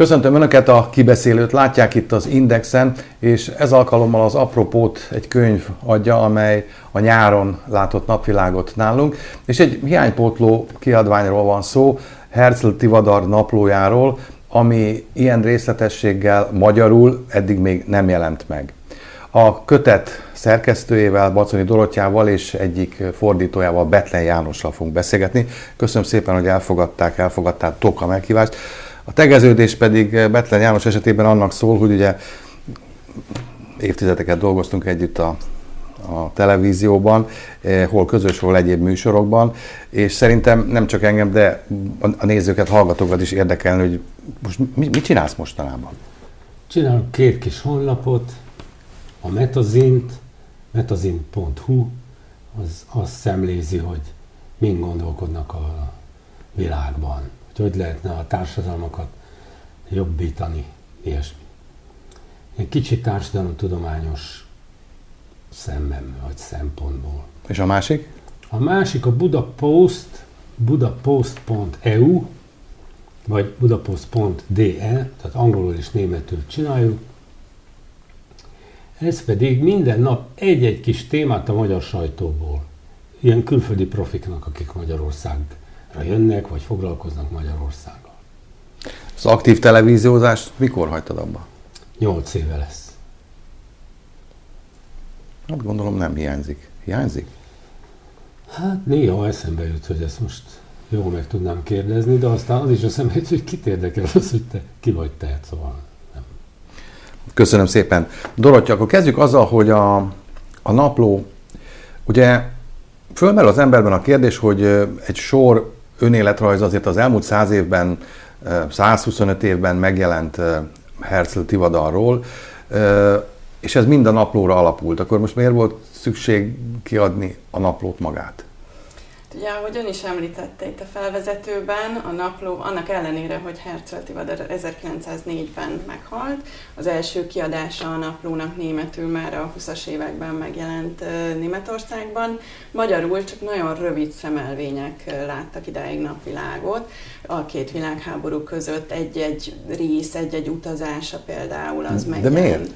Köszöntöm Önöket, a kibeszélőt látják itt az Indexen, és ez alkalommal az apropót egy könyv adja, amely a nyáron látott napvilágot nálunk, és egy hiánypótló kiadványról van szó, Herzl Tivadar naplójáról, ami ilyen részletességgel magyarul eddig még nem jelent meg. A kötet szerkesztőjével, Baconi Dorottyával és egyik fordítójával, Betlen Jánossal fogunk beszélgetni. Köszönöm szépen, hogy elfogadták, elfogadták a meghívást. A tegeződés pedig Betlen János esetében annak szól, hogy ugye évtizedeket dolgoztunk együtt a, a televízióban, eh, hol közös, hol egyéb műsorokban, és szerintem nem csak engem, de a nézőket, hallgatókat is érdekelni, hogy most mit, mit csinálsz mostanában? Csinálok két kis honlapot, a Metazint, metazint.hu, az azt szemlézi, hogy mind gondolkodnak a világban, hogy lehetne a társadalmakat jobbítani, ilyesmi. Egy kicsit társadalomtudományos szemmem, vagy szempontból. És a másik? A másik a Budapost, budapost.eu, vagy budapost.de, tehát angolul és németül csináljuk. Ez pedig minden nap egy-egy kis témát a magyar sajtóból. Ilyen külföldi profiknak, akik Magyarországra jönnek, vagy foglalkoznak Magyarországgal. Az aktív televíziózást mikor hagytad abba? Nyolc éve lesz. Hát gondolom nem hiányzik. Hiányzik? Hát néha eszembe jut, hogy ezt most jól meg tudnám kérdezni, de aztán az is eszembe jut, hogy kit érdekel az, hogy te ki vagy te, szóval nem. Köszönöm szépen. Dorottya, akkor kezdjük azzal, hogy a, a napló, ugye fölmerül az emberben a kérdés, hogy egy sor önéletrajz azért az elmúlt száz évben, 125 évben megjelent Herzl Tivadarról, és ez mind a naplóra alapult. Akkor most miért volt szükség kiadni a naplót magát? Ugye, ahogy ön is említette itt a felvezetőben, a napló annak ellenére, hogy Herzl Tivadar 1904-ben meghalt, az első kiadása a naplónak németül már a 20-as években megjelent Németországban. Magyarul csak nagyon rövid szemelvények láttak idáig napvilágot. A két világháború között egy-egy rész, egy-egy utazása például az megjelent. De miért?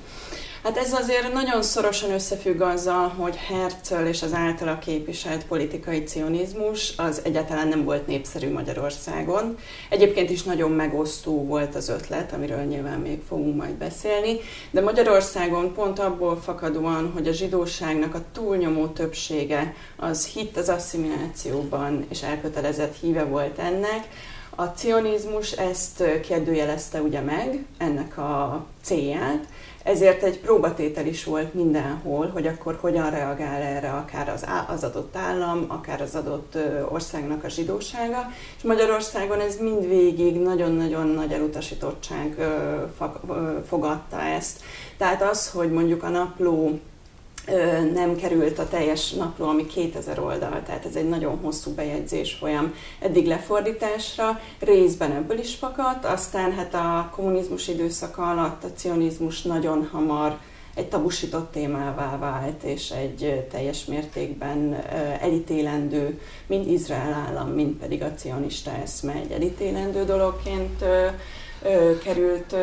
Hát ez azért nagyon szorosan összefügg azzal, hogy Herzl és az általa képviselt politikai cionizmus az egyáltalán nem volt népszerű Magyarországon. Egyébként is nagyon megosztó volt az ötlet, amiről nyilván még fogunk majd beszélni, de Magyarországon pont abból fakadóan, hogy a zsidóságnak a túlnyomó többsége az hitt az asszimilációban és elkötelezett híve volt ennek, a cionizmus ezt kérdőjelezte ugye meg, ennek a célját, ezért egy próbatétel is volt mindenhol, hogy akkor hogyan reagál erre akár az, az adott állam, akár az adott országnak a zsidósága, és Magyarországon ez mindvégig nagyon-nagyon nagy elutasítottság fogadta ezt. Tehát az, hogy mondjuk a napló nem került a teljes napló, ami 2000 oldal, tehát ez egy nagyon hosszú bejegyzés folyam eddig lefordításra, részben ebből is fakadt, aztán hát a kommunizmus időszaka alatt a cionizmus nagyon hamar egy tabusított témává vált, és egy teljes mértékben elítélendő, mind Izrael állam, mind pedig a cionista eszme egy elítélendő dologként került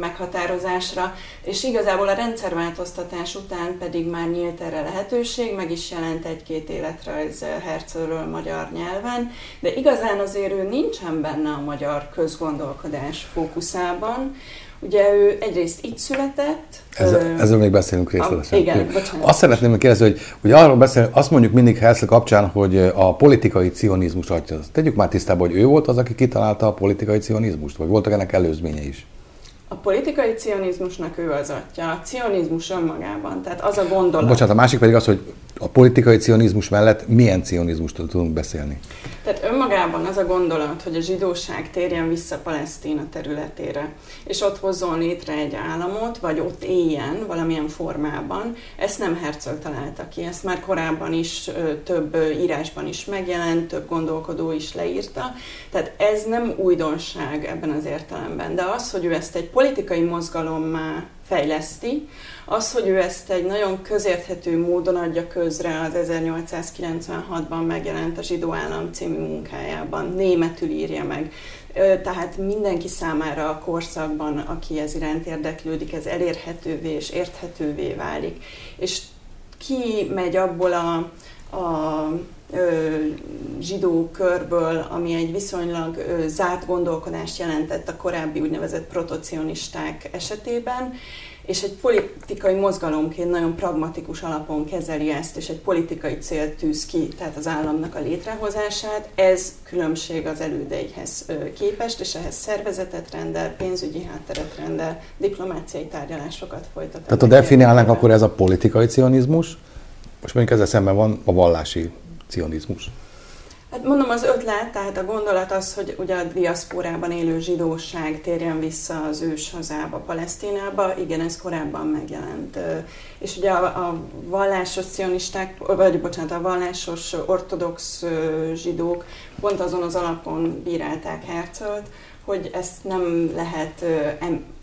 meghatározásra, és igazából a rendszerváltoztatás után pedig már nyílt erre lehetőség, meg is jelent egy-két életrajz Herzlről magyar nyelven, de igazán azért ő nincsen benne a magyar közgondolkodás fókuszában, Ugye ő egyrészt itt született. Ezzel, ö, ezzel még beszélünk részletesen. A, igen, bocsánat. Azt szeretném kérdezni, hogy, hogy arról beszél, azt mondjuk mindig Herzl kapcsán, hogy a politikai cionizmus atya. Tegyük már tisztába, hogy ő volt az, aki kitalálta a politikai cionizmust, vagy voltak ennek előzménye is? A politikai cionizmusnak ő az atya, a cionizmus önmagában, tehát az a gondolat. Bocsánat, a másik pedig az, hogy a politikai cionizmus mellett milyen cionizmust tudunk beszélni? Tehát önmagában az a gondolat, hogy a zsidóság térjen vissza Palesztina területére, és ott hozzon létre egy államot, vagy ott éljen valamilyen formában, ezt nem Herzl találta ki, ezt már korábban is több írásban is megjelent, több gondolkodó is leírta, tehát ez nem újdonság ebben az értelemben, de az, hogy ő ezt egy politikai mozgalommá fejleszti. Az, hogy ő ezt egy nagyon közérthető módon adja közre az 1896-ban megjelent a Zsidó Állam című munkájában, németül írja meg. Tehát mindenki számára a korszakban, aki ez iránt érdeklődik, ez elérhetővé és érthetővé válik. És ki megy abból a, a ö, zsidó körből, ami egy viszonylag ö, zárt gondolkodást jelentett a korábbi úgynevezett protocionisták esetében, és egy politikai mozgalomként nagyon pragmatikus alapon kezeli ezt, és egy politikai célt tűz ki, tehát az államnak a létrehozását. Ez különbség az elődeihez képest, és ehhez szervezetet rendel, pénzügyi hátteret rendel, diplomáciai tárgyalásokat folytat. Tehát a definiálnánk akkor ez a politikai cionizmus, most mondjuk ezzel szemben van a vallási cionizmus. Hát mondom, az ötlet, tehát a gondolat az, hogy ugye a diaszporában élő zsidóság térjen vissza az ős hazába, Palesztinába, igen, ez korábban megjelent. És ugye a, a vallásos cionisták, vagy bocsánat, a vallásos ortodox zsidók pont azon az alapon bírálták Herzelt, hogy ezt nem lehet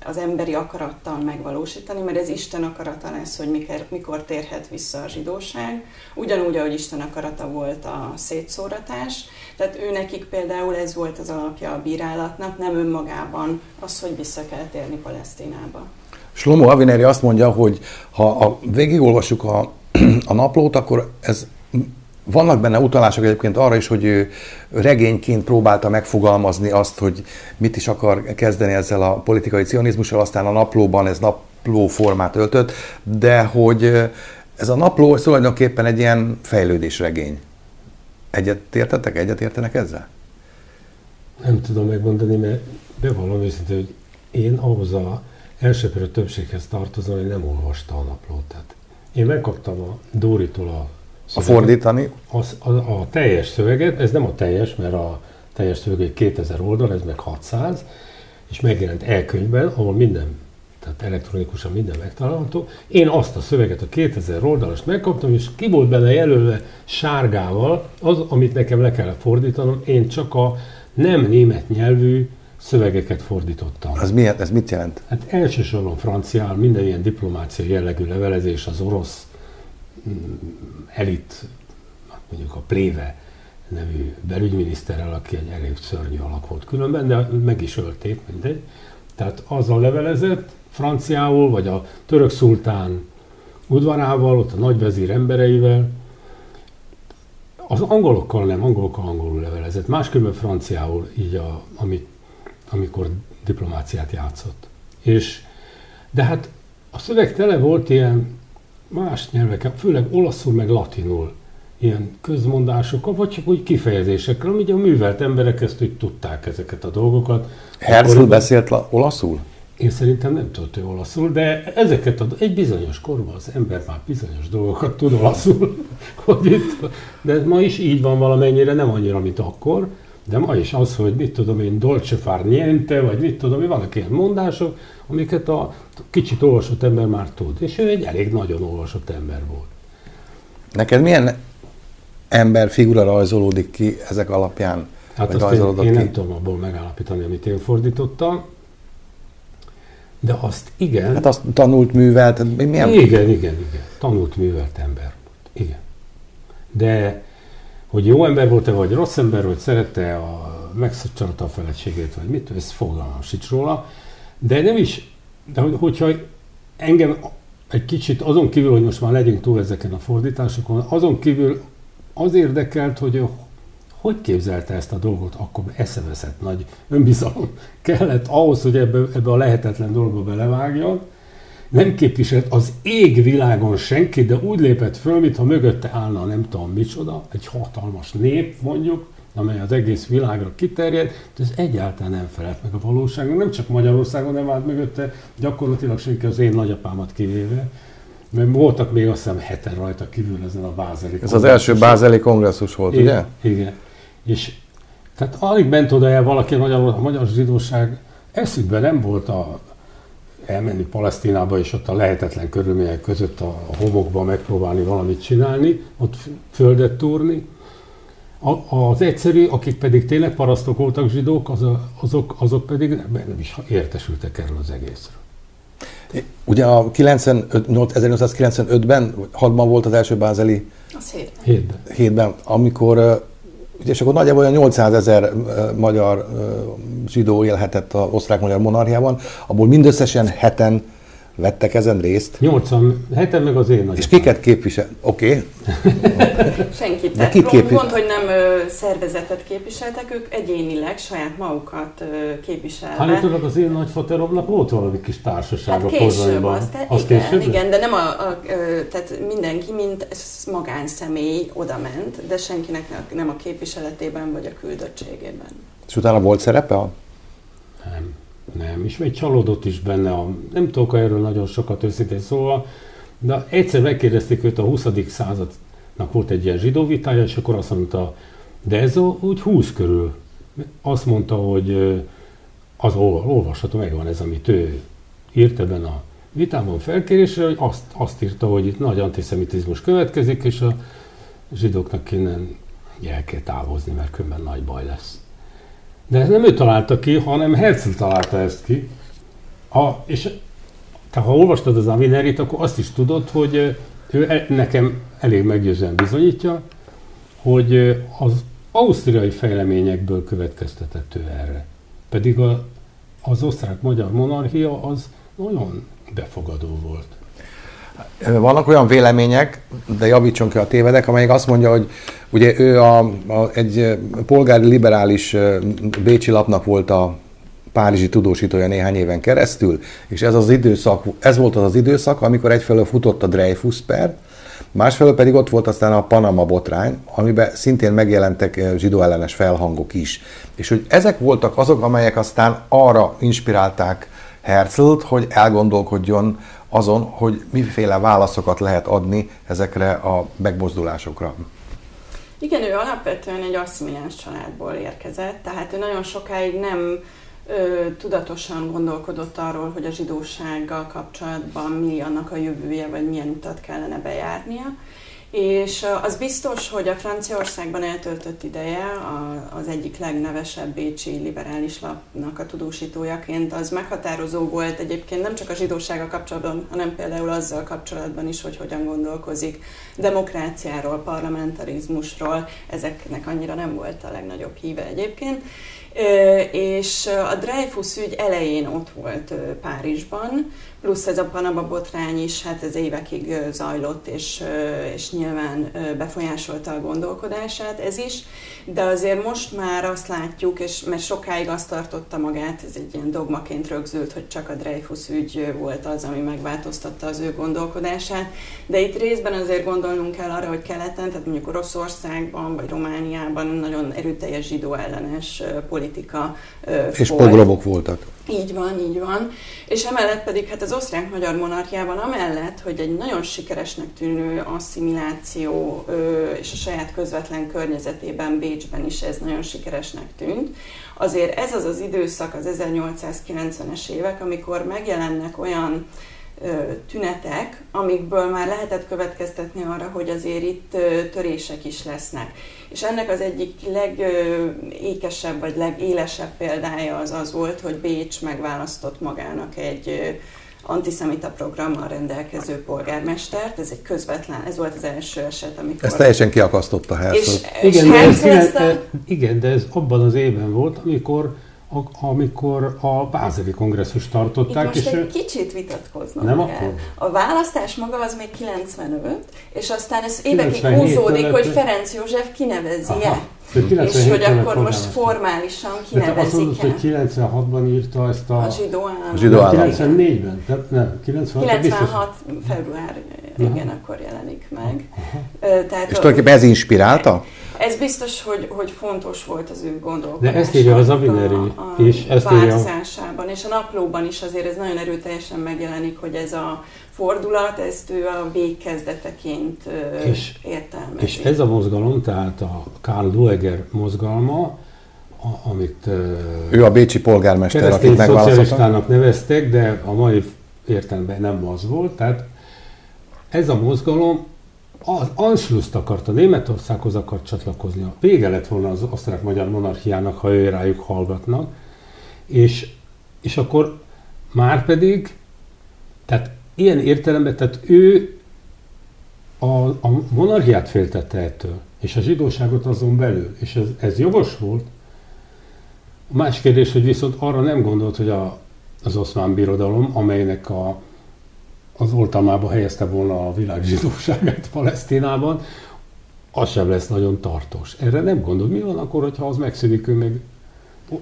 az emberi akarattal megvalósítani, mert ez Isten akarata lesz, hogy mikor, mikor térhet vissza a zsidóság. Ugyanúgy, ahogy Isten akarata volt a szétszóratás. Tehát ő nekik például ez volt az alapja a bírálatnak, nem önmagában az, hogy vissza kell térni Palesztinába. Slomo Avineri azt mondja, hogy ha a, végigolvassuk a, a naplót, akkor ez vannak benne utalások egyébként arra is, hogy ő regényként próbálta megfogalmazni azt, hogy mit is akar kezdeni ezzel a politikai cionizmussal, aztán a naplóban ez napló formát öltött, de hogy ez a napló tulajdonképpen egy ilyen fejlődésregény. Egyet értetek? Egyet értenek ezzel? Nem tudom megmondani, mert bevallom őszintén, hogy én ahhoz a elsőprő többséghez tartozom, hogy nem olvasta a naplót. Tehát én megkaptam a Dóritól a a fordítani? Az, a, a teljes szöveget, ez nem a teljes, mert a teljes szöveg 2000 oldal, ez meg 600, és megjelent elkönyvben, ahol minden, tehát elektronikusan minden megtalálható. Én azt a szöveget, a 2000 oldalast megkaptam, és ki volt benne jelölve sárgával, az, amit nekem le kellett fordítanom, én csak a nem német nyelvű szövegeket fordítottam. Ez, miért, ez mit jelent? Hát elsősorban franciál, minden ilyen diplomáciai jellegű levelezés, az orosz elit, mondjuk a Pléve nevű belügyminiszterrel, aki egy elég szörnyű alak volt különben, de meg is ölték, mindegy. Tehát azzal levelezett, franciául, vagy a török szultán udvarával, ott a nagyvezír embereivel, az angolokkal nem, angolokkal angolul levelezett, máskülönben franciául, így a, amit, amikor diplomáciát játszott. És, de hát a szöveg tele volt ilyen más nyelveken, főleg olaszul meg latinul ilyen közmondásokkal, vagy csak úgy kifejezésekkel, amit a művelt emberek ezt úgy tudták ezeket a dolgokat. Herzl Akkor, beszélt la- olaszul? Én szerintem nem tudta ő olaszul, de ezeket a, egy bizonyos korban az ember már bizonyos dolgokat tud olaszul, hogy itt, de ma is így van valamennyire, nem annyira, mint akkor, de ma is az, hogy mit tudom én, dolce far niente, vagy mit tudom én, vannak ilyen mondások, amiket a kicsit olvasott ember már tud. És ő egy elég nagyon olvasott ember volt. Neked milyen ember figura rajzolódik ki ezek alapján? Hát azt én, én nem tudom abból megállapítani, amit én fordítottam. De azt igen. Hát azt tanult, művelt, milyen? Igen, igen, igen. Tanult, művelt ember volt. Igen. De hogy jó ember volt-e, vagy rossz ember, vagy szerette a megszocsolta a feleségét, vagy mit, ez fogalmam sincs róla. De nem is, de hogyha engem egy kicsit azon kívül, hogy most már legyünk túl ezeken a fordításokon, azon kívül az érdekelt, hogy hogy képzelte ezt a dolgot, akkor eszeveszett nagy önbizalom kellett ahhoz, hogy ebbe, ebbe a lehetetlen dolgba belevágjon. Nem képviselt az ég világon senki, de úgy lépett föl, mintha mögötte állna nem tudom micsoda, egy hatalmas nép mondjuk, amely az egész világra kiterjed, de ez egyáltalán nem felelt meg a valóságnak. Nem csak Magyarországon nem állt mögötte, gyakorlatilag senki az én nagyapámat kivéve, mert voltak még azt hiszem heten rajta kívül ezen a bázeli Ez az első bázeli kongresszus volt, igen, ugye? Igen. És tehát alig ment oda el valaki a magyar, a magyar zsidóság eszükben nem volt a, elmenni Palesztinába, és ott a lehetetlen körülmények között a, homokba megpróbálni valamit csinálni, ott földet túrni, az egyszerű, akik pedig tényleg parasztok voltak zsidók, az, azok, azok pedig nem, nem is értesültek erről az egészről. Ugye a 1895-ben, 6-ban volt az első bázeli Az hétben. Hétben. hétben, amikor ö, ugye, és akkor nagyjából olyan 800 ezer magyar zsidó élhetett az osztrák-magyar monarchiában, abból mindösszesen heten vettek ezen részt. 87 meg az én És nagyapám. kiket képvisel? Oké, okay. Senkit. De kit mond, képvis- mond, hogy nem ö, szervezetet képviseltek, ők egyénileg saját magukat ö, képviselve. Állítólag az én nagyfateromnak volt valami kis társaság Hát a később Pozsonyban. az, tehát Az igen, később? igen, de nem a, a, ö, tehát mindenki, mint magánszemély oda ment, de senkinek ne- nem a képviseletében vagy a küldöttségében. és utána volt szerepe? Nem, nem. És még csalódott is benne. A, nem tudok erről nagyon sokat őszintén szóval, de egyszer megkérdezték őt a 20. századnak volt egy ilyen zsidó vitája, és akkor azt mondta, de ez a, úgy 20 körül. Azt mondta, hogy az ol- olvasható, megvan ez, amit ő írt ebben a vitában felkérésre, hogy azt, azt írta, hogy itt nagy antiszemitizmus következik, és a zsidóknak innen el kell távozni, mert különben nagy baj lesz. De ez nem ő találta ki, hanem Herzl találta ezt ki. A, és te, ha olvastad az Avinerit, akkor azt is tudod, hogy ő e- nekem elég meggyőzően bizonyítja, hogy az ausztriai fejleményekből következtetett ő erre. Pedig a, az osztrák-magyar monarchia az nagyon befogadó volt. Vannak olyan vélemények, de javítson ki a tévedek, amelyik azt mondja, hogy ugye ő a, a, egy polgári liberális bécsi lapnak volt a párizsi tudósítója néhány éven keresztül, és ez, az időszak, ez volt az az időszak, amikor egyfelől futott a Dreyfus per, másfelől pedig ott volt aztán a Panama botrány, amiben szintén megjelentek ö, zsidó ellenes felhangok is. És hogy ezek voltak azok, amelyek aztán arra inspirálták Herzlt, hogy elgondolkodjon azon, hogy miféle válaszokat lehet adni ezekre a megmozdulásokra. Igen, ő alapvetően egy asszimiláns családból érkezett, tehát ő nagyon sokáig nem ö, tudatosan gondolkodott arról, hogy a zsidósággal kapcsolatban mi annak a jövője, vagy milyen utat kellene bejárnia. És az biztos, hogy a Franciaországban eltöltött ideje az egyik legnevesebb bécsi liberális lapnak a tudósítójaként, az meghatározó volt egyébként nem csak a zsidósággal kapcsolatban, hanem például azzal kapcsolatban is, hogy hogyan gondolkozik demokráciáról, parlamentarizmusról, ezeknek annyira nem volt a legnagyobb híve egyébként. És a Dreyfus ügy elején ott volt Párizsban, plusz ez a Panama botrány is, hát ez évekig zajlott, és, és nyilván befolyásolta a gondolkodását ez is, de azért most már azt látjuk, és mert sokáig azt tartotta magát, ez egy ilyen dogmaként rögzült, hogy csak a Dreyfus ügy volt az, ami megváltoztatta az ő gondolkodását, de itt részben azért gondolnunk kell arra, hogy keleten, tehát mondjuk Oroszországban vagy Romániában nagyon erőteljes zsidó ellenes politika És pogromok voltak. Így van, így van. És emellett pedig hát az osztrák-magyar monarchiában amellett, hogy egy nagyon sikeresnek tűnő asszimiláció ö, és a saját közvetlen környezetében, Bécsben is ez nagyon sikeresnek tűnt, azért ez az az időszak, az 1890-es évek, amikor megjelennek olyan tünetek, amikből már lehetett következtetni arra, hogy azért itt törések is lesznek. És ennek az egyik legékesebb vagy legélesebb példája az az volt, hogy Bécs megválasztott magának egy antiszemita programmal rendelkező polgármestert. Ez egy közvetlen, ez volt az első eset, amikor... Ez teljesen kiakasztotta és, Herzlt. és Igen, de ez, igen, de ez abban az évben volt, amikor, amikor a Bázeli kongresszus Itt tartották, most és egy kicsit vitatkoznom Nem kell. akkor? A választás maga az még 95, és aztán ez évekig 97-től húzódik, lett- hogy Ferenc József kinevezi-e. Aha. És 97-ben hogy akkor most formálisan De te azt mondod, kinevezik-e hogy 96-ban írta ezt a... a zsidó állam. A zsidó állam. 94-ben? Nem, nem 96 biztos. 96 február, igen, akkor jelenik meg. Ö, Tehát És tulajdonképpen ez inspirálta? Ez biztos, hogy, hogy fontos volt az ő gondolkodása. De ezt írja az Avineri, a, a és ezt változásában, és a naplóban is azért ez nagyon erőteljesen megjelenik, hogy ez a fordulat, ezt ő a végkezdeteként És- értelmezi. És ez a mozgalom, tehát a Karl Lueger mozgalma, a, amit Ő a bécsi polgármester, akit megválasztottak. neveztek, de a mai értelemben nem az volt. Tehát ez a mozgalom az Anschlusst akarta, Németországhoz akart csatlakozni. A vége lett volna az osztrák-magyar monarchiának, ha ő rájuk hallgatnak. És, és akkor már pedig Tehát ilyen értelemben, tehát ő a, a monarchiát féltette ettől, és a zsidóságot azon belül, és ez, ez jogos volt. Más kérdés, hogy viszont arra nem gondolt, hogy a, az oszmán birodalom, amelynek a, az oltalmába helyezte volna a világ zsidóságát Palesztinában, az sem lesz nagyon tartós. Erre nem gondol. Mi van akkor, hogyha az megszűnik, ő meg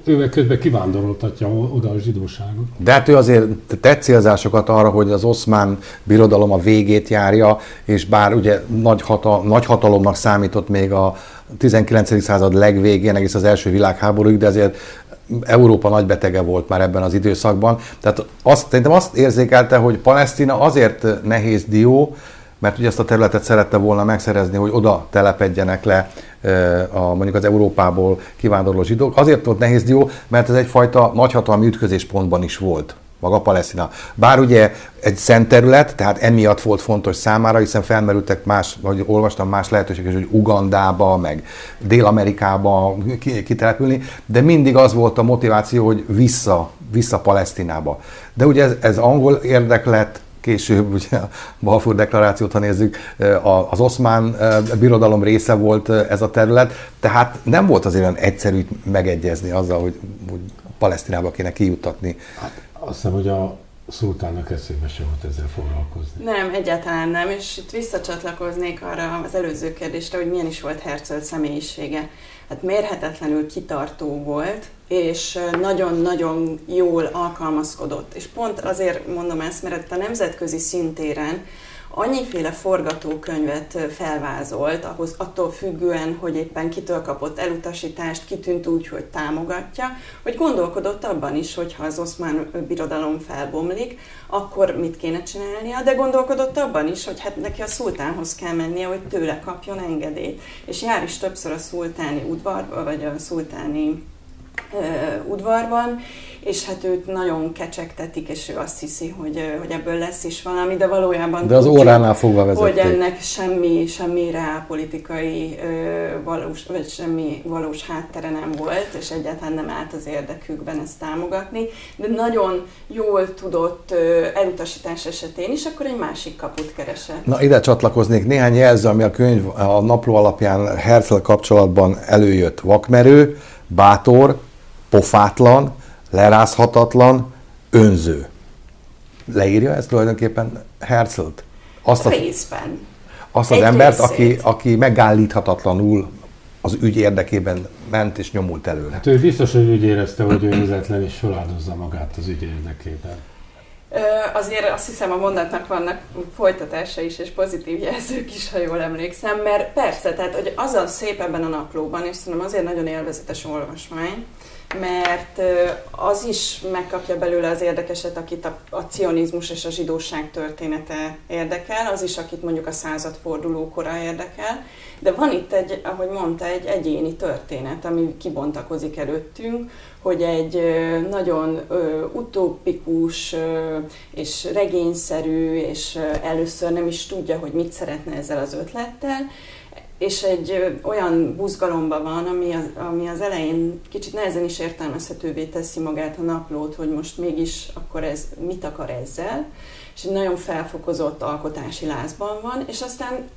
ő meg közben kivándoroltatja oda a zsidóságot. De hát ő azért tett célzásokat arra, hogy az oszmán birodalom a végét járja, és bár ugye nagy, hatal, nagy hatalomnak számított még a 19. század legvégén, egész az első világháborúig, de azért Európa nagy betege volt már ebben az időszakban. Tehát azt, szerintem azt érzékelte, hogy Palesztina azért nehéz dió, mert ugye ezt a területet szerette volna megszerezni, hogy oda telepedjenek le a, mondjuk az Európából kivándorló zsidók. Azért volt nehéz dió, mert ez egyfajta nagyhatalmi ütközéspontban is volt maga Palesztina. Bár ugye egy szent terület, tehát emiatt volt fontos számára, hiszen felmerültek más, vagy olvastam más lehetőségek, hogy Ugandába, meg Dél-Amerikába kitelepülni, de mindig az volt a motiváció, hogy vissza, vissza Palesztinába. De ugye ez, ez angol érdeklet, később, ugye a Balfour deklarációt, ha nézzük, az oszmán birodalom része volt ez a terület, tehát nem volt azért olyan egyszerű megegyezni azzal, hogy, hogy Palesztinába kéne kijuttatni. Azt hiszem, hogy a szultánnak eszébe sem volt ezzel foglalkozni. Nem, egyáltalán nem, és itt visszacsatlakoznék arra az előző kérdésre, hogy milyen is volt Herzl személyisége. Hát mérhetetlenül kitartó volt, és nagyon-nagyon jól alkalmazkodott. És pont azért mondom ezt, mert a nemzetközi szintéren annyiféle forgatókönyvet felvázolt, ahhoz attól függően, hogy éppen kitől kapott elutasítást, kitűnt úgy, hogy támogatja, hogy gondolkodott abban is, hogy ha az oszmán birodalom felbomlik, akkor mit kéne csinálnia, de gondolkodott abban is, hogy hát neki a szultánhoz kell mennie, hogy tőle kapjon engedélyt. És jár is többször a szultáni udvarba, vagy a szultáni udvarban, és hát őt nagyon kecsegtetik, és ő azt hiszi, hogy, hogy ebből lesz is valami, de valójában De az tudja, óránál fogva vezették. Hogy ennek semmi, semmi politikai valós, vagy semmi valós háttere nem volt, és egyáltalán nem állt az érdekükben ezt támogatni, de nagyon jól tudott elutasítás esetén is, akkor egy másik kaput keresett. Na ide csatlakoznék néhány jelző, ami a könyv a napló alapján Herzl kapcsolatban előjött. Vakmerő, bátor, pofátlan, lerázhatatlan, önző. Leírja ezt tulajdonképpen Herzlt? Azt a, Részben. Azt az Egy embert, aki, aki megállíthatatlanul az ügy érdekében ment és nyomult előre. Hát ő biztos, hogy úgy érezte, hogy ő vezetlen és feláldozza magát az ügy érdekében. Azért azt hiszem a mondatnak vannak folytatása is, és pozitív jelzők is, ha jól emlékszem, mert persze, tehát hogy az a szép ebben a naplóban, és szerintem azért nagyon élvezetes olvasmány, mert az is megkapja belőle az érdekeset, akit a, a cionizmus és a zsidóság története érdekel, az is, akit mondjuk a századforduló kora érdekel, de van itt egy, ahogy mondta, egy egyéni történet, ami kibontakozik előttünk, hogy egy nagyon utópikus és regényszerű, és először nem is tudja, hogy mit szeretne ezzel az ötlettel, és egy olyan buzgalomban van, ami az, ami az elején kicsit nehezen is értelmezhetővé teszi magát a naplót, hogy most mégis akkor ez mit akar ezzel, és egy nagyon felfokozott alkotási lázban van, és aztán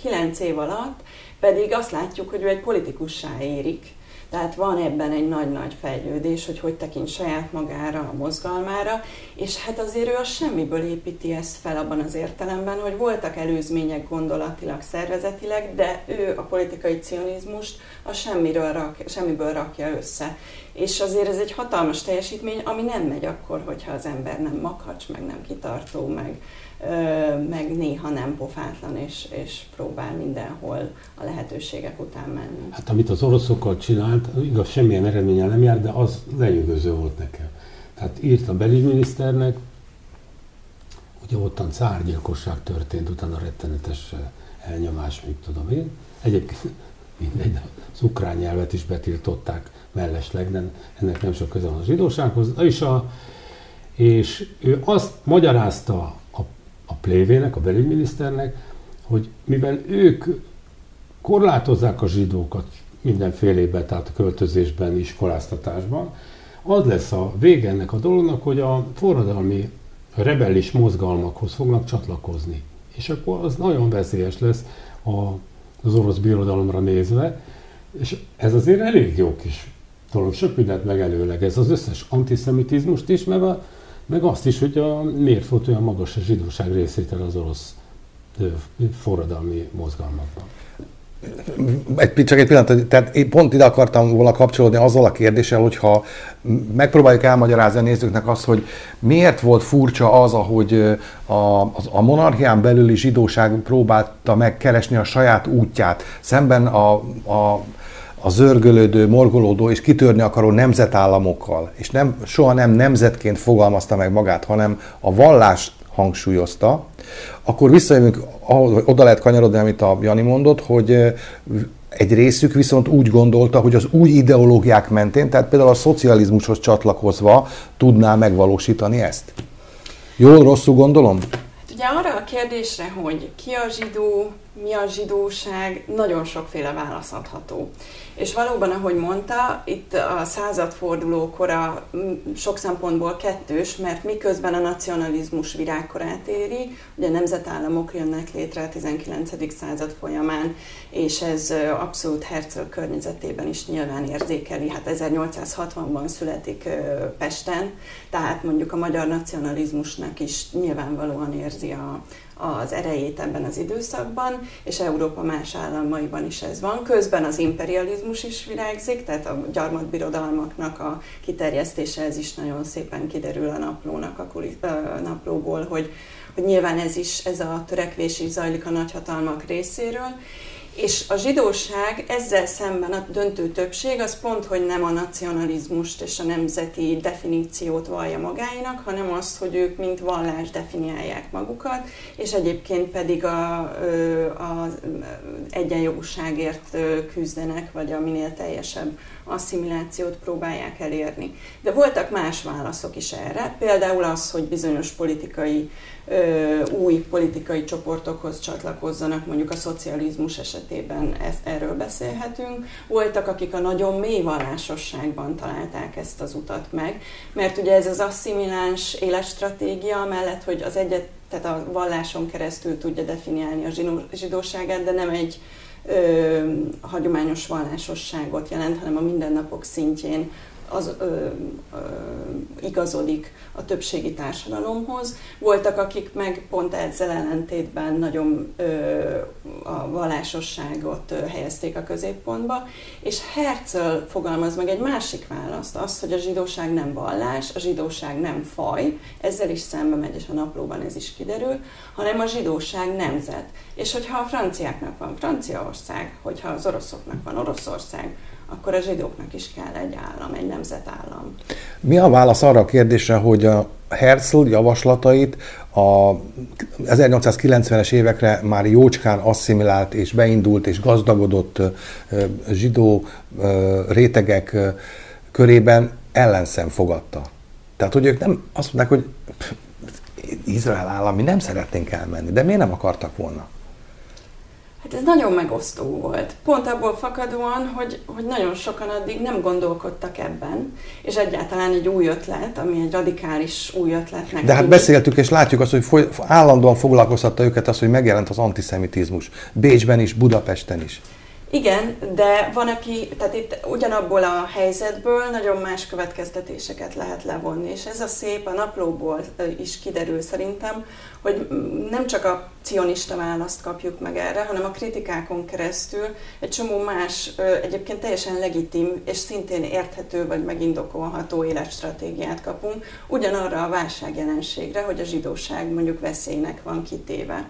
kilenc év alatt pedig azt látjuk, hogy ő egy politikussá érik, tehát van ebben egy nagy-nagy fejlődés, hogy hogy tekint saját magára, a mozgalmára, és hát azért ő a semmiből építi ezt fel abban az értelemben, hogy voltak előzmények gondolatilag, szervezetileg, de ő a politikai cionizmust a semmiről rak, semmiből rakja össze. És azért ez egy hatalmas teljesítmény, ami nem megy akkor, hogyha az ember nem makacs, meg nem kitartó, meg, meg néha nem pofátlan, és, és próbál mindenhol a lehetőségek után menni. Hát amit az oroszokkal csinált, igaz, semmilyen eredménye nem jár, de az lenyűgöző volt nekem. Tehát írt a belügyminiszternek, ugye ottan cárgyilkosság történt, utána rettenetes elnyomás, még tudom én. Egyébként mindegy, az ukrán nyelvet is betiltották mellesleg, de ennek nem sok köze van a zsidósághoz. És, a, és ő azt magyarázta a plévének, a belügyminiszternek, hogy mivel ők korlátozzák a zsidókat mindenfélében, tehát a költözésben, iskoláztatásban, az lesz a vége ennek a dolognak, hogy a forradalmi rebellis mozgalmakhoz fognak csatlakozni. És akkor az nagyon veszélyes lesz a, az orosz birodalomra nézve, és ez azért elég jó kis dolog, sok mindent megelőleg. Ez az összes antiszemitizmust is, meg, a, meg azt is, hogy a, miért volt olyan magas a zsidóság részétel az orosz forradalmi mozgalmakban. Egy, csak egy pillanat, tehát én pont ide akartam volna kapcsolódni azzal a kérdéssel, hogyha megpróbáljuk elmagyarázni a nézőknek azt, hogy miért volt furcsa az, ahogy a, a monarchián belüli zsidóság próbálta megkeresni a saját útját, szemben a, a a zörgölődő, morgolódó és kitörni akaró nemzetállamokkal, és nem, soha nem nemzetként fogalmazta meg magát, hanem a vallás hangsúlyozta, akkor visszajövünk, oda lehet kanyarodni, amit a Jani mondott, hogy egy részük viszont úgy gondolta, hogy az új ideológiák mentén, tehát például a szocializmushoz csatlakozva tudná megvalósítani ezt. Jól, rosszul gondolom? Hát ugye arra a kérdésre, hogy ki a zsidó, mi a zsidóság, nagyon sokféle válasz adható. És valóban, ahogy mondta, itt a századforduló kora sok szempontból kettős, mert miközben a nacionalizmus virágkorát éri, ugye nemzetállamok jönnek létre a 19. század folyamán, és ez abszolút Herzl környezetében is nyilván érzékeli. Hát 1860-ban születik Pesten, tehát mondjuk a magyar nacionalizmusnak is nyilvánvalóan érzi a, az erejét ebben az időszakban, és Európa más államaiban is ez van. Közben az imperializmus is virágzik, tehát a gyarmatbirodalmaknak a kiterjesztése, ez is nagyon szépen kiderül a naplónak a kulit, a naplóból, hogy, hogy nyilván ez is, ez a törekvés is zajlik a nagyhatalmak részéről, és a zsidóság ezzel szemben a döntő többség az pont, hogy nem a nacionalizmust és a nemzeti definíciót vallja magáinak, hanem azt, hogy ők mint vallás definiálják magukat, és egyébként pedig a, a egyenjogúságért küzdenek, vagy a minél teljesebb asszimilációt próbálják elérni. De voltak más válaszok is erre, például az, hogy bizonyos politikai új politikai csoportokhoz csatlakozzanak, mondjuk a szocializmus esetében ezt, erről beszélhetünk. Voltak, akik a nagyon mély vallásosságban találták ezt az utat meg, mert ugye ez az asszimiláns életstratégia mellett, hogy az egyet, tehát a valláson keresztül tudja definiálni a zsidóságát, de nem egy ö, hagyományos vallásosságot jelent, hanem a mindennapok szintjén az ö, ö, igazodik a többségi társadalomhoz. Voltak, akik meg pont ezzel ellentétben nagyon ö, a vallásosságot helyezték a középpontba, és Herzl fogalmaz meg egy másik választ, azt, hogy a zsidóság nem vallás, a zsidóság nem faj, ezzel is szembe megy, és a naplóban ez is kiderül, hanem a zsidóság nemzet. És hogyha a franciáknak van Franciaország, hogyha az oroszoknak van Oroszország, akkor a zsidóknak is kell egy állam, egy nemzetállam. Mi a válasz arra a kérdésre, hogy a Herzl javaslatait a 1890-es évekre már jócskán asszimilált és beindult és gazdagodott zsidó rétegek körében ellenszem fogadta. Tehát, hogy ők nem azt mondták, hogy Izrael állam, mi nem szeretnénk elmenni, de miért nem akartak volna? Hát ez nagyon megosztó volt. Pont abból fakadóan, hogy, hogy nagyon sokan addig nem gondolkodtak ebben, és egyáltalán egy új ötlet, ami egy radikális új ötletnek. De hát beszéltük, és látjuk azt, hogy foly, állandóan foglalkoztatta őket az, hogy megjelent az antiszemitizmus. Bécsben is, Budapesten is. Igen, de van, aki, tehát itt ugyanabból a helyzetből nagyon más következtetéseket lehet levonni, és ez a szép a naplóból is kiderül szerintem, hogy nem csak a cionista választ kapjuk meg erre, hanem a kritikákon keresztül egy csomó más, egyébként teljesen legitim és szintén érthető vagy megindokolható életstratégiát kapunk, ugyanarra a válságjelenségre, hogy a zsidóság mondjuk veszélynek van kitéve.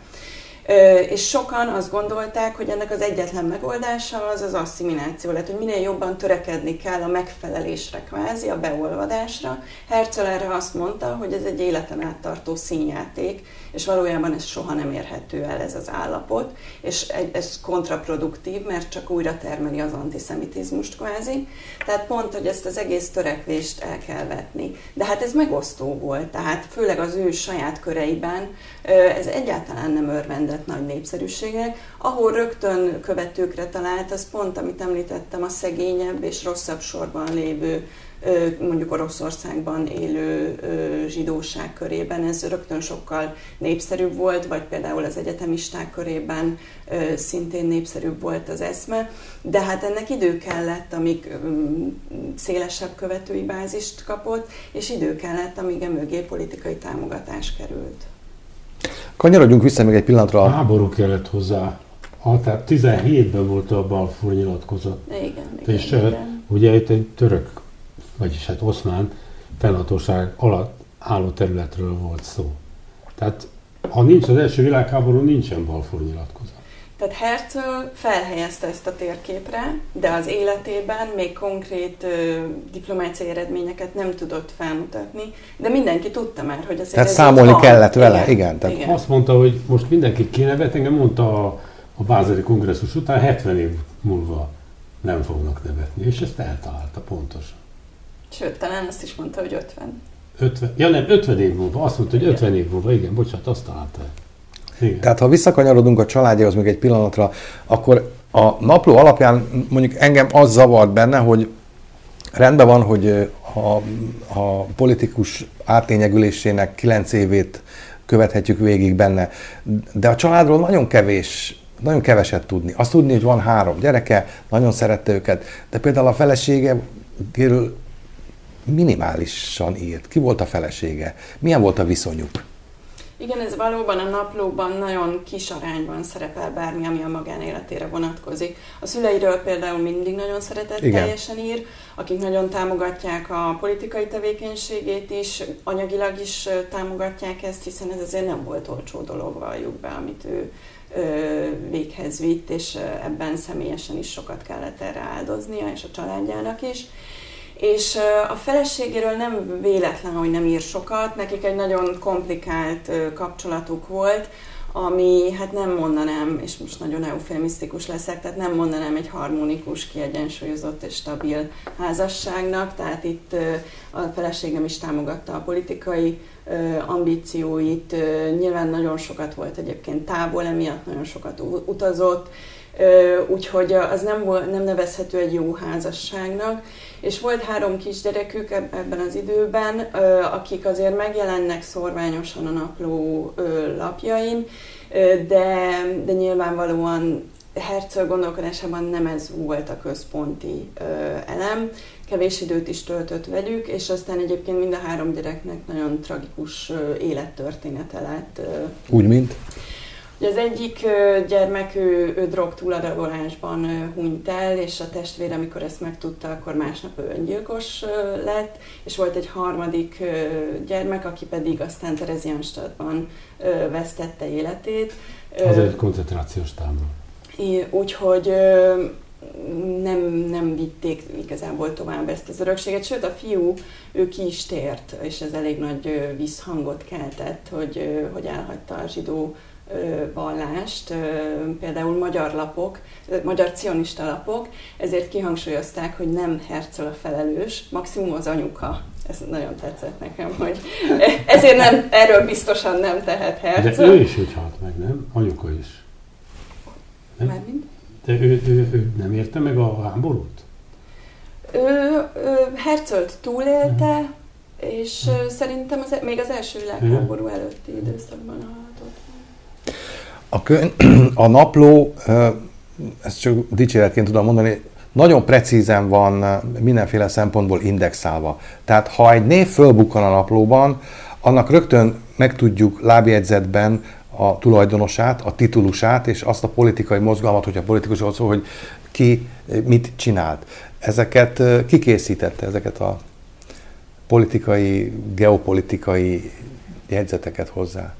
És sokan azt gondolták, hogy ennek az egyetlen megoldása az az asszimiláció lett, hogy minél jobban törekedni kell a megfelelésre kvázi, a beolvadásra. Herzl erre azt mondta, hogy ez egy életen át tartó színjáték, és valójában ez soha nem érhető el ez az állapot, és ez kontraproduktív, mert csak újra termeli az antiszemitizmust kvázi. Tehát pont, hogy ezt az egész törekvést el kell vetni. De hát ez megosztó volt, tehát főleg az ő saját köreiben ez egyáltalán nem örvendett nagy népszerűségnek. Ahol rögtön követőkre talált, az pont, amit említettem, a szegényebb és rosszabb sorban lévő mondjuk Oroszországban élő zsidóság körében ez rögtön sokkal népszerűbb volt, vagy például az egyetemisták körében szintén népszerűbb volt az eszme, de hát ennek idő kellett, amíg szélesebb követői bázist kapott, és idő kellett, amíg a mögé politikai támogatás került. Kanyarodjunk vissza még egy pillanatra. A háború kellett hozzá. Ah, tehát 17-ben volt a Balfour nyilatkozat. Igen, igen, és igen. ugye itt egy török vagyis hát oszmán fennhatóság alatt álló területről volt szó. Tehát ha nincs az első világháború, nincsen Balfour nyilatkozat. Tehát Herzl felhelyezte ezt a térképre, de az életében még konkrét ö, diplomáciai eredményeket nem tudott felmutatni, de mindenki tudta már, hogy azért Tehát ez számolni van. kellett vele, igen. igen tehát igen. Azt mondta, hogy most mindenki kinevet, engem mondta a, a Bázeli kongresszus után 70 év múlva nem fognak nevetni, és ezt eltalálta pontosan. Sőt, talán azt is mondta, hogy 50. 50, ja nem, 50 év múlva, azt mondta, hogy 50 év múlva, igen, bocsánat, azt találta. Igen. Tehát ha visszakanyarodunk a családjához még egy pillanatra, akkor a napló alapján mondjuk engem az zavart benne, hogy rendben van, hogy a, a politikus átlényegülésének 9 évét követhetjük végig benne, de a családról nagyon kevés nagyon keveset tudni. Azt tudni, hogy van három gyereke, nagyon szerette őket, de például a felesége minimálisan írt. Ki volt a felesége? Milyen volt a viszonyuk? Igen, ez valóban a naplóban nagyon kis arányban szerepel bármi, ami a magánéletére vonatkozik. A szüleiről például mindig nagyon szeretett Igen. teljesen ír, akik nagyon támogatják a politikai tevékenységét is, anyagilag is támogatják ezt, hiszen ez azért nem volt olcsó dolog, valljuk be, amit ő véghez vitt, és ebben személyesen is sokat kellett erre áldoznia, és a családjának is és a feleségéről nem véletlen, hogy nem ír sokat, nekik egy nagyon komplikált kapcsolatuk volt, ami hát nem mondanám, és most nagyon eufemisztikus leszek, tehát nem mondanám egy harmonikus, kiegyensúlyozott és stabil házasságnak, tehát itt a feleségem is támogatta a politikai ambícióit, nyilván nagyon sokat volt egyébként távol, emiatt nagyon sokat utazott, úgyhogy az nem, volt, nem nevezhető egy jó házasságnak. És volt három kisgyerekük ebben az időben, akik azért megjelennek szorványosan a napló lapjain, de, de nyilvánvalóan Herzl gondolkodásában nem ez volt a központi elem. Kevés időt is töltött velük, és aztán egyébként mind a három gyereknek nagyon tragikus élettörténete lett. Úgy, mint? Az egyik gyermek, ő, ő drog túladagolásban hunyt el, és a testvére, amikor ezt megtudta, akkor másnap ő öngyilkos lett, és volt egy harmadik gyermek, aki pedig aztán Terezianstadtban vesztette életét. Az egy koncentrációs tábor. Úgyhogy nem, nem vitték igazából tovább ezt az örökséget, sőt a fiú, ő ki is tért, és ez elég nagy visszhangot keltett, hogy, hogy elhagyta a zsidó vallást, például magyar lapok, magyar cionista lapok, ezért kihangsúlyozták, hogy nem Herzl a felelős, maximum az anyuka. Ez nagyon tetszett nekem, hogy ezért nem, erről biztosan nem tehet Herzl. De ő is úgy halt meg, nem? Anyuka is. Nem? Mármint? De ő, ő, ő nem érte meg a háborút? Ő, ő Herzölt túlélte, és hmm. szerintem az, e- még az első világháború előtti időszakban halhatott. A, könyv, a napló, ezt csak dicséretként tudom mondani, nagyon precízen van mindenféle szempontból indexálva. Tehát ha egy név fölbukkan a naplóban, annak rögtön megtudjuk lábjegyzetben a tulajdonosát, a titulusát, és azt a politikai mozgalmat, hogyha politikusról szól, hogy ki mit csinált. Ezeket kikészítette, ezeket a politikai, geopolitikai jegyzeteket hozzá.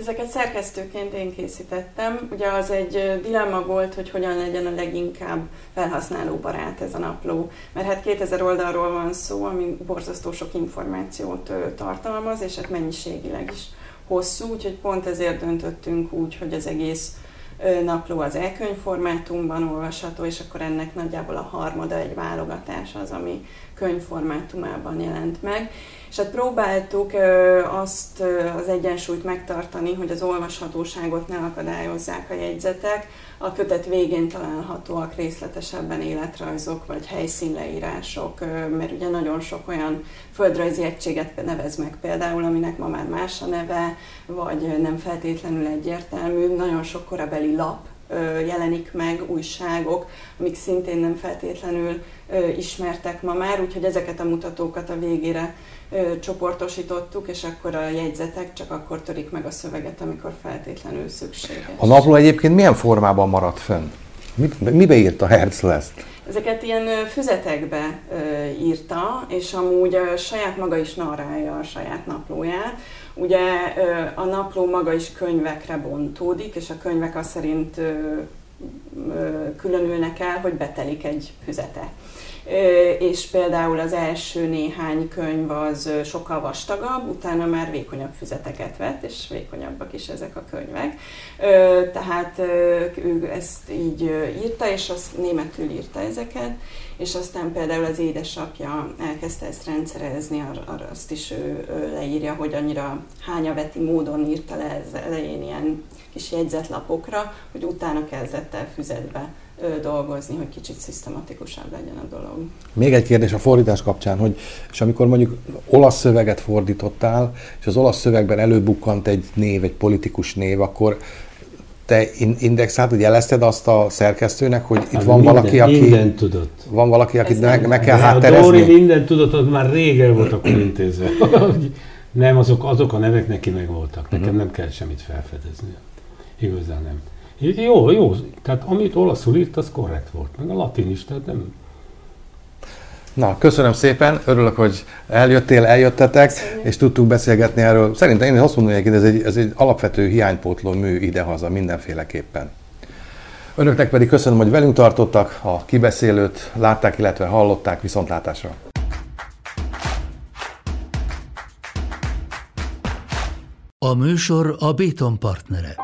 Ezeket szerkesztőként én készítettem. Ugye az egy dilemma volt, hogy hogyan legyen a leginkább felhasználóbarát ez a napló. Mert hát 2000 oldalról van szó, ami borzasztó sok információt tartalmaz, és hát mennyiségileg is hosszú, úgyhogy pont ezért döntöttünk úgy, hogy az egész napló az e-könyv formátumban olvasható, és akkor ennek nagyjából a harmada egy válogatás az, ami könyvformátumában jelent meg. És hát próbáltuk azt az egyensúlyt megtartani, hogy az olvashatóságot ne akadályozzák a jegyzetek. A kötet végén találhatóak részletesebben életrajzok vagy helyszínleírások, mert ugye nagyon sok olyan földrajzi egységet nevez meg például, aminek ma már más a neve, vagy nem feltétlenül egyértelmű. Nagyon sok korabeli lap jelenik meg, újságok, amik szintén nem feltétlenül ismertek ma már, úgyhogy ezeket a mutatókat a végére csoportosítottuk, és akkor a jegyzetek csak akkor törik meg a szöveget, amikor feltétlenül szükséges. A napló egyébként milyen formában maradt fönn? Mibe írta Herzl ezt? Ezeket ilyen füzetekbe írta, és amúgy saját maga is narrálja a saját naplóját. Ugye a napló maga is könyvekre bontódik, és a könyvek azt szerint különülnek el, hogy betelik egy füzete és például az első néhány könyv az sokkal vastagabb, utána már vékonyabb füzeteket vett, és vékonyabbak is ezek a könyvek. Tehát ő ezt így írta, és azt németül írta ezeket, és aztán például az édesapja elkezdte ezt rendszerezni, arra azt is ő leírja, hogy annyira hányaveti módon írta le ez elején ilyen kis jegyzetlapokra, hogy utána kezdett el füzetbe dolgozni, hogy kicsit szisztematikusabb legyen a dolog. Még egy kérdés a fordítás kapcsán, hogy és amikor mondjuk olasz szöveget fordítottál, és az olasz szövegben előbukkant egy név, egy politikus név, akkor te indexált, hogy jelezted azt a szerkesztőnek, hogy itt hát van minden, valaki, aki... Minden tudott. Van valaki, akit meg, meg kell hátterezni? A Dori minden tudott, az már régen volt akkor intézve. nem, azok, azok a nevek neki meg voltak. Nekem uh-huh. nem kell semmit felfedezni. Igazán nem. Jó, jó. Tehát amit olaszul írt, az korrekt volt. Meg a latin is, tehát nem... Na, köszönöm szépen, örülök, hogy eljöttél, eljöttetek, Köszönjük. és tudtunk beszélgetni erről. Szerintem én azt mondom, hogy ez egy, ez egy alapvető hiánypótló mű idehaza mindenféleképpen. Önöknek pedig köszönöm, hogy velünk tartottak, a kibeszélőt látták, illetve hallották viszontlátásra. A műsor a Béton partnere.